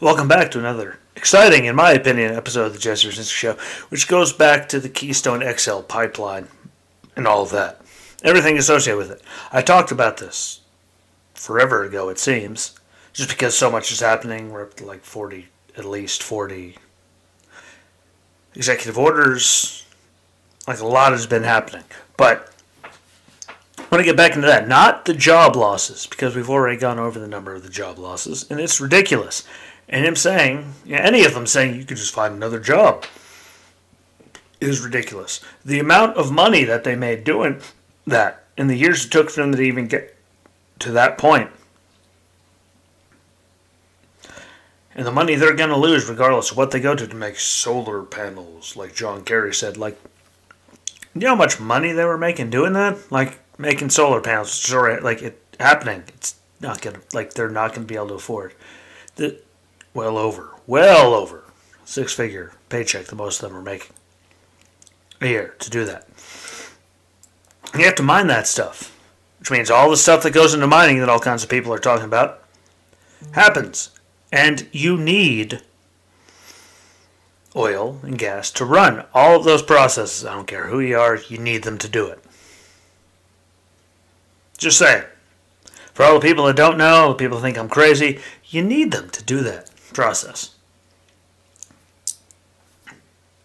Welcome back to another exciting, in my opinion, episode of the Jesse Rucinski Show, which goes back to the Keystone XL pipeline and all of that. Everything associated with it. I talked about this forever ago, it seems, just because so much is happening. We're up to like 40, at least 40 executive orders. Like a lot has been happening. But I want to get back into that. Not the job losses, because we've already gone over the number of the job losses, and it's ridiculous. And him saying, yeah, any of them saying you could just find another job is ridiculous. The amount of money that they made doing that in the years it took for them to even get to that point, and the money they're going to lose regardless of what they go to to make solar panels, like John Kerry said, like, you know how much money they were making doing that? Like, making solar panels, sorry, like, it happening. It's not going to, like, they're not going to be able to afford. The, well over, well over six figure paycheck that most of them are making a year to do that. And you have to mine that stuff, which means all the stuff that goes into mining that all kinds of people are talking about happens. And you need oil and gas to run all of those processes. I don't care who you are, you need them to do it. Just saying. For all the people that don't know, people think I'm crazy, you need them to do that process.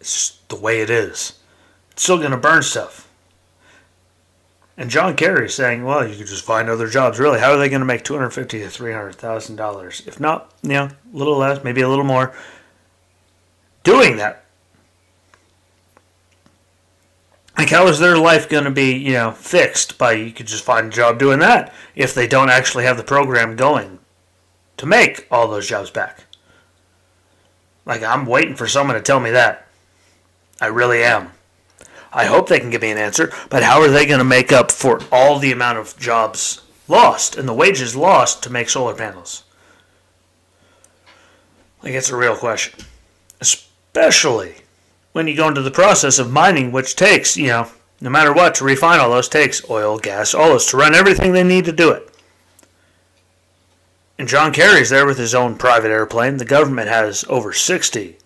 It's the way it is. It's still going to burn stuff. And John Kerry is saying, "Well, you could just find other jobs." Really, how are they going to make two hundred fifty to three hundred thousand dollars? If not, you know, a little less, maybe a little more. Doing that, like, how is their life going to be, you know, fixed by you could just find a job doing that if they don't actually have the program going to make all those jobs back? Like, I'm waiting for someone to tell me that. I really am. I hope they can give me an answer, but how are they going to make up for all the amount of jobs lost and the wages lost to make solar panels? Like, it's a real question. Especially when you go into the process of mining, which takes, you know, no matter what, to refine all those takes oil, gas, all those, to run everything they need to do it. And John Kerry's there with his own private airplane. The government has over 60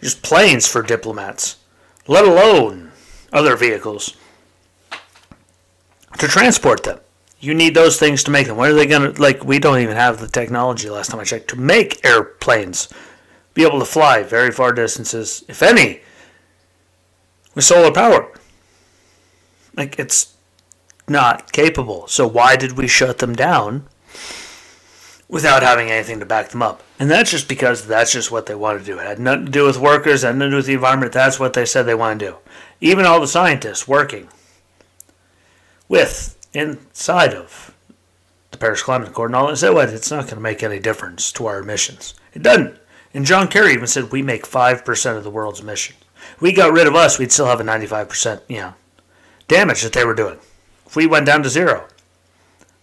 just planes for diplomats, let alone other vehicles to transport them. You need those things to make them. What are they going to, like, we don't even have the technology, last time I checked, to make airplanes be able to fly very far distances, if any, with solar power. Like, it's not capable. So, why did we shut them down without having anything to back them up? And that's just because that's just what they want to do. It had nothing to do with workers, had nothing to do with the environment. That's what they said they want to do. Even all the scientists working with, inside of the Paris Climate Accord and all that said, what? It's not going to make any difference to our emissions. It doesn't. And John Kerry even said we make 5% of the world's emissions. If we got rid of us, we'd still have a 95%, you know, damage that they were doing. If we went down to zero.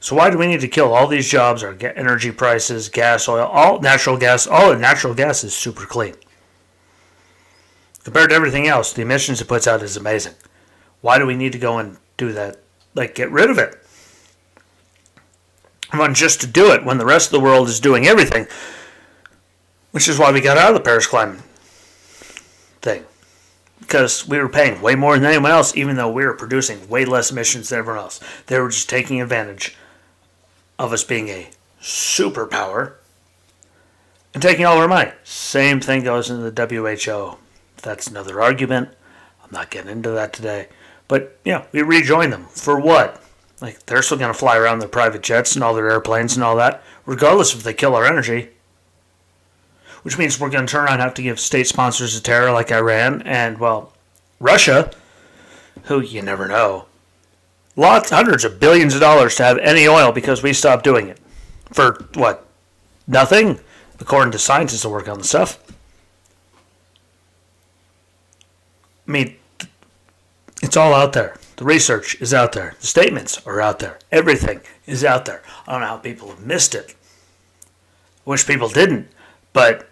So why do we need to kill all these jobs, our energy prices, gas, oil, all natural gas, all the natural gas is super clean. Compared to everything else, the emissions it puts out is amazing. Why do we need to go and do that? Like, get rid of it. I want just to do it when the rest of the world is doing everything, which is why we got out of the Paris climate thing. Because we were paying way more than anyone else, even though we were producing way less emissions than everyone else. They were just taking advantage of us being a superpower and taking all our money. Same thing goes in the WHO. That's another argument. I'm not getting into that today. But yeah, we rejoin them. For what? Like they're still gonna fly around their private jets and all their airplanes and all that, regardless if they kill our energy. Which means we're gonna turn around and have to give state sponsors of terror like Iran and well, Russia, who you never know. Lots hundreds of billions of dollars to have any oil because we stopped doing it. For what? Nothing? According to scientists that work on the stuff. I mean, it's all out there. The research is out there. The statements are out there. Everything is out there. I don't know how people have missed it. I wish people didn't. But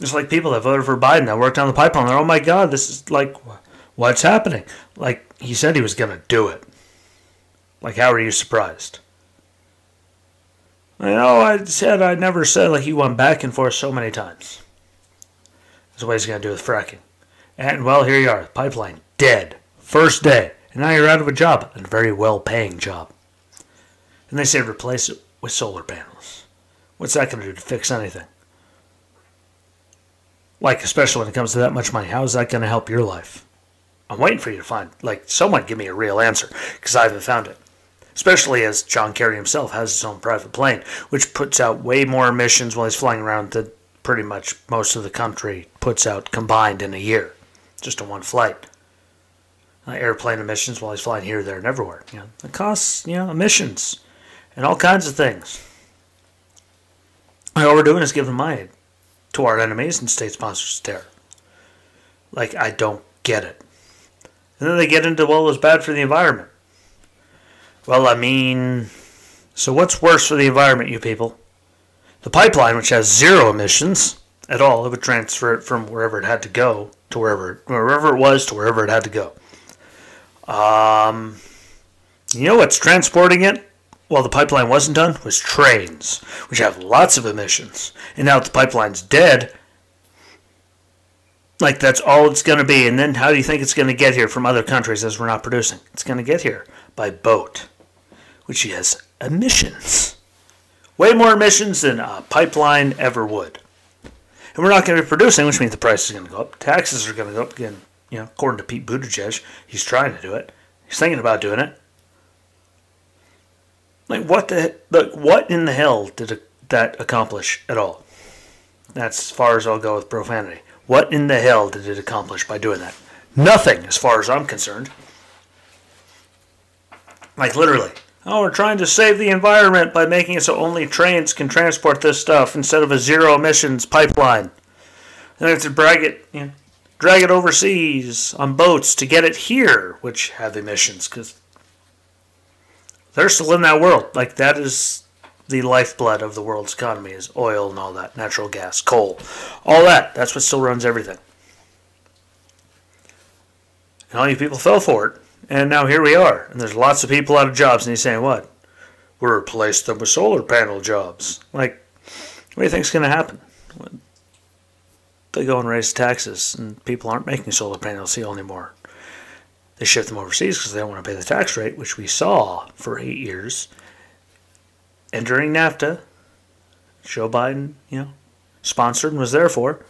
it's like people that voted for Biden that worked on the pipeline. They're, oh my God, this is like, what's happening? Like, he said he was going to do it. Like, how are you surprised? I know I said I never said like he went back and forth so many times. That's what he's going to do with fracking. And well, here you are, pipeline dead. First day. And now you're out of a job, And a very well paying job. And they say replace it with solar panels. What's that going to do to fix anything? Like, especially when it comes to that much money, how is that going to help your life? I'm waiting for you to find, like, someone give me a real answer, because I haven't found it. Especially as John Kerry himself has his own private plane, which puts out way more emissions while he's flying around than pretty much most of the country puts out combined in a year, just in one flight. Uh, airplane emissions while he's flying here, there, and everywhere. You know, it costs, you know, emissions and all kinds of things. And all we're doing is giving money to our enemies and state sponsors terror. Like, I don't get it. And then they get into, well, it's bad for the environment. Well, I mean, so what's worse for the environment, you people? The pipeline, which has zero emissions at all, it would transfer it from wherever it had to go to wherever wherever it was to wherever it had to go. Um, you know what's transporting it? while the pipeline wasn't done was trains, which have lots of emissions. And now that the pipeline's dead, like that's all it's going to be. And then how do you think it's going to get here from other countries as we're not producing? It's going to get here by boat, which has emissions. Way more emissions than a pipeline ever would. And we're not going to be producing, which means the price is going to go up. Taxes are going to go up again. You know, according to Pete Buttigieg, he's trying to do it. He's thinking about doing it. Like what the like what in the hell did that accomplish at all? That's as far as I'll go with profanity. What in the hell did it accomplish by doing that? Nothing, as far as I'm concerned. Like literally. Oh, we're trying to save the environment by making it so only trains can transport this stuff instead of a zero emissions pipeline. Then we have to drag it, you know, drag it overseas on boats to get it here, which have emissions because they're still in that world. Like that is the lifeblood of the world's economy is oil and all that, natural gas, coal, all that. That's what still runs everything. And all you people fell for it, and now here we are. And there's lots of people out of jobs, and he's saying what? We'll replace them with solar panel jobs. Like, what do you think's going to happen? They go and raise taxes, and people aren't making solar panels anymore. They shift them overseas because they don't want to pay the tax rate, which we saw for eight years. And during NAFTA, Joe Biden, you know, sponsored and was there for.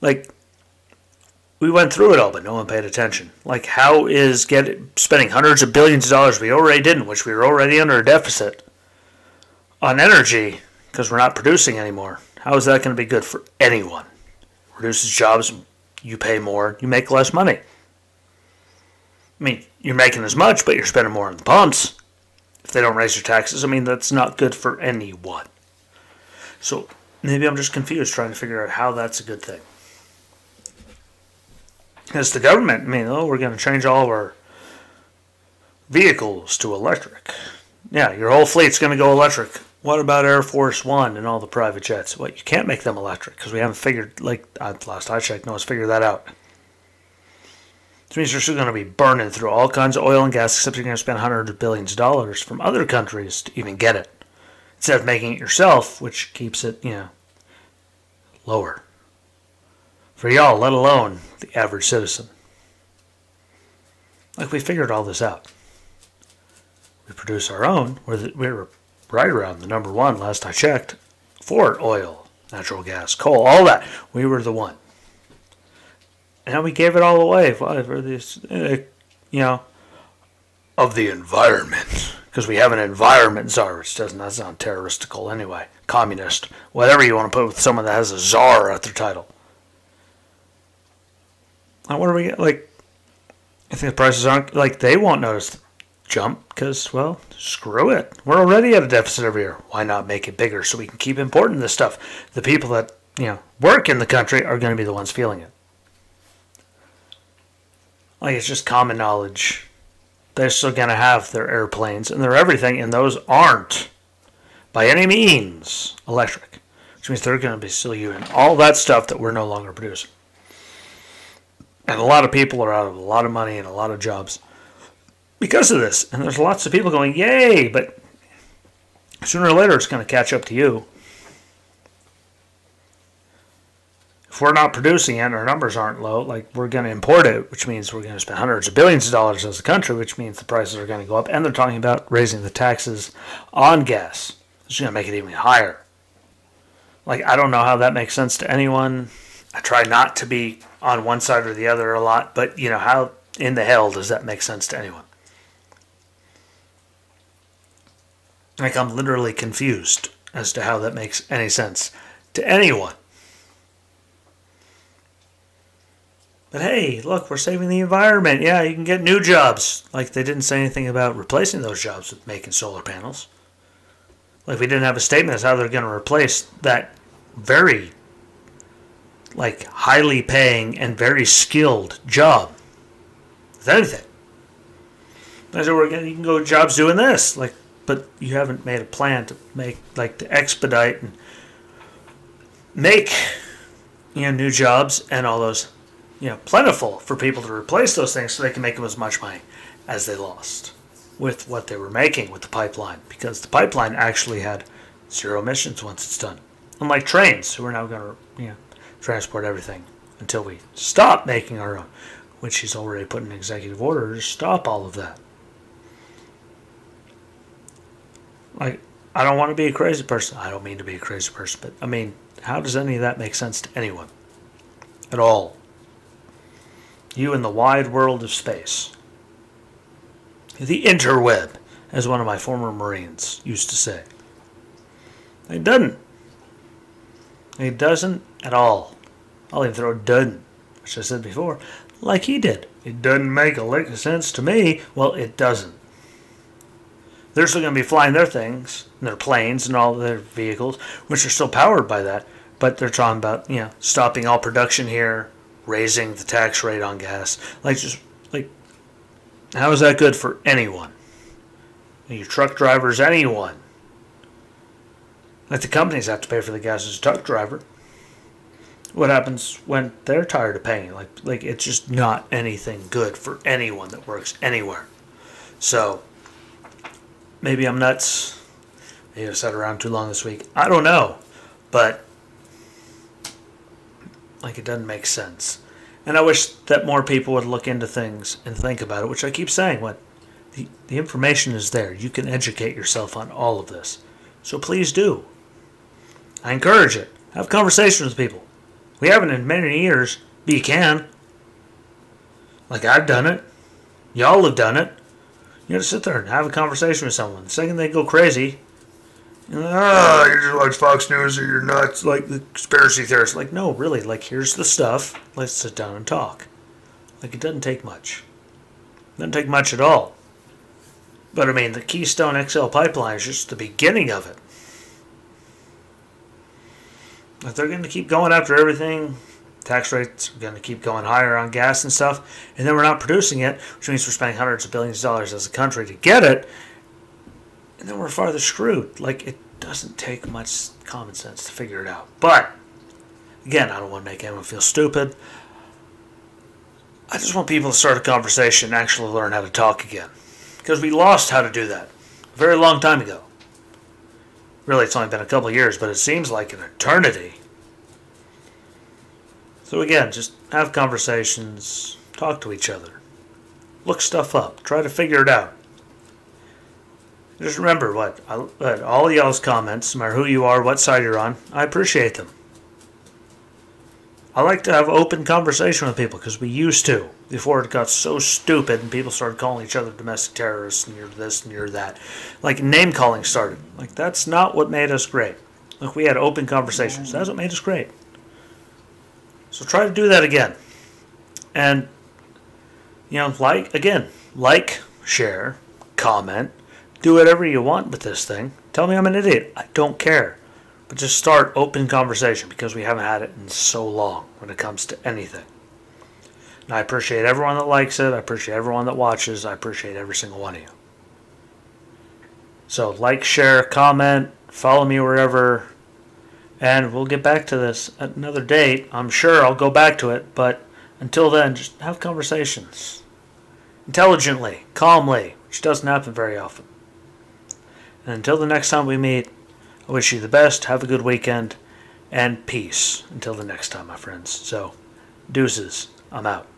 Like, we went through it all, but no one paid attention. Like, how is get spending hundreds of billions of dollars we already didn't, which we were already under a deficit on energy because we're not producing anymore? How is that going to be good for anyone? Reduces jobs, you pay more, you make less money. I mean, you're making as much, but you're spending more on the pumps. If they don't raise your taxes, I mean, that's not good for anyone. So maybe I'm just confused trying to figure out how that's a good thing. As the government, I mean, oh, we're going to change all of our vehicles to electric. Yeah, your whole fleet's going to go electric. What about Air Force One and all the private jets? Well, you can't make them electric because we haven't figured, like last I checked, no one's figured that out. Which means you're still going to be burning through all kinds of oil and gas, except you're going to spend hundreds of billions of dollars from other countries to even get it. Instead of making it yourself, which keeps it, you know, lower. For y'all, let alone the average citizen. Like, we figured all this out. We produce our own. The, we're right around the number one, last I checked, for oil, natural gas, coal, all that. We were the one and we gave it all away for this, uh, you know, of the environment. Because we have an environment czar, which doesn't that sound terroristical anyway. Communist, whatever you want to put with someone that has a czar at their title. Now, what are we like? I think the prices aren't like they won't notice the jump because well, screw it. We're already at a deficit every year. Why not make it bigger so we can keep importing this stuff? The people that you know work in the country are going to be the ones feeling it. Like it's just common knowledge. They're still gonna have their airplanes and their everything, and those aren't by any means electric. Which means they're gonna be still using all that stuff that we're no longer producing. And a lot of people are out of a lot of money and a lot of jobs because of this. And there's lots of people going, yay, but Sooner or later, it's to catch up to you. We're not producing it, and our numbers aren't low, like we're going to import it, which means we're going to spend hundreds of billions of dollars as a country, which means the prices are going to go up. And they're talking about raising the taxes on gas. It's going to make it even higher. Like, I don't know how that makes sense to anyone. I try not to be on one side or the other a lot, but you know, how in the hell does that make sense to anyone? Like, I'm literally confused as to how that makes any sense to anyone. But hey, look, we're saving the environment. Yeah, you can get new jobs. Like they didn't say anything about replacing those jobs with making solar panels. Like we didn't have a statement as how they're going to replace that very like highly paying and very skilled job with anything. I said, we're gonna, you can go jobs doing this, like, but you haven't made a plan to make like to expedite and make you know new jobs and all those you know, plentiful for people to replace those things so they can make them as much money as they lost with what they were making with the pipeline because the pipeline actually had zero emissions once it's done. Unlike trains, who are now going to you know, transport everything until we stop making our own, which he's already put in executive order to stop all of that. Like, I don't want to be a crazy person. I don't mean to be a crazy person, but I mean, how does any of that make sense to anyone at all? You in the wide world of space. The interweb, as one of my former Marines used to say. It doesn't. It doesn't at all. I'll even throw doesn't, which I said before, like he did. It doesn't make a lick of sense to me. Well, it doesn't. They're still going to be flying their things, their planes, and all their vehicles, which are still powered by that. But they're talking about, you know, stopping all production here, raising the tax rate on gas. Like, just like, how is that good for anyone? Your truck drivers, anyone. Like the companies have to pay for the gas as a truck driver. What happens when they're tired of paying? Like, like it's just not anything good for anyone that works anywhere. So, maybe I'm nuts. Maybe I sat around too long this week. I don't know, but like it doesn't make sense. And I wish that more people would look into things and think about it, which I keep saying. What the, the information is there. You can educate yourself on all of this. So please do. I encourage it. Have conversations with people. We haven't in many years, but you can. Like I've done it. Y'all have done it. You gotta sit there and have a conversation with someone. The second they go crazy, ah, you just watch Fox News or you're nuts, like the conspiracy theorists. Like, no, really, like, here's the stuff. Let's sit down and talk. Like, it doesn't take much. It doesn't take much at all. But I mean, the Keystone XL pipeline is just the beginning of it. If they're going to keep going after everything, tax rates are going to keep going higher on gas and stuff, and then we're not producing it, which means we're spending hundreds of billions of dollars as a country to get it, and then we're farther screwed. Like, it doesn't take much common sense to figure it out. But, again, I don't want to make anyone feel stupid. I just want people to start a conversation and actually learn how to talk again. Because we lost how to do that a very long time ago. Really, it's only been a couple years, but it seems like an eternity. So, again, just have conversations, talk to each other, look stuff up, try to figure it out. Just remember what, uh, what all y'all's comments, no matter who you are, what side you're on, I appreciate them. I like to have open conversation with people because we used to before it got so stupid and people started calling each other domestic terrorists and you're this and you're that. Like name calling started. Like that's not what made us great. Like we had open conversations. That's what made us great. So try to do that again. And you know, like again, like, share, comment, do whatever you want with this thing. Tell me I'm an idiot. I don't care. But just start open conversation because we haven't had it in so long when it comes to anything. And I appreciate everyone that likes it. I appreciate everyone that watches. I appreciate every single one of you. So, like, share, comment, follow me wherever. And we'll get back to this at another date. I'm sure I'll go back to it. But until then, just have conversations. Intelligently, calmly, which doesn't happen very often. And until the next time we meet, I wish you the best. Have a good weekend and peace until the next time, my friends. So, deuces. I'm out.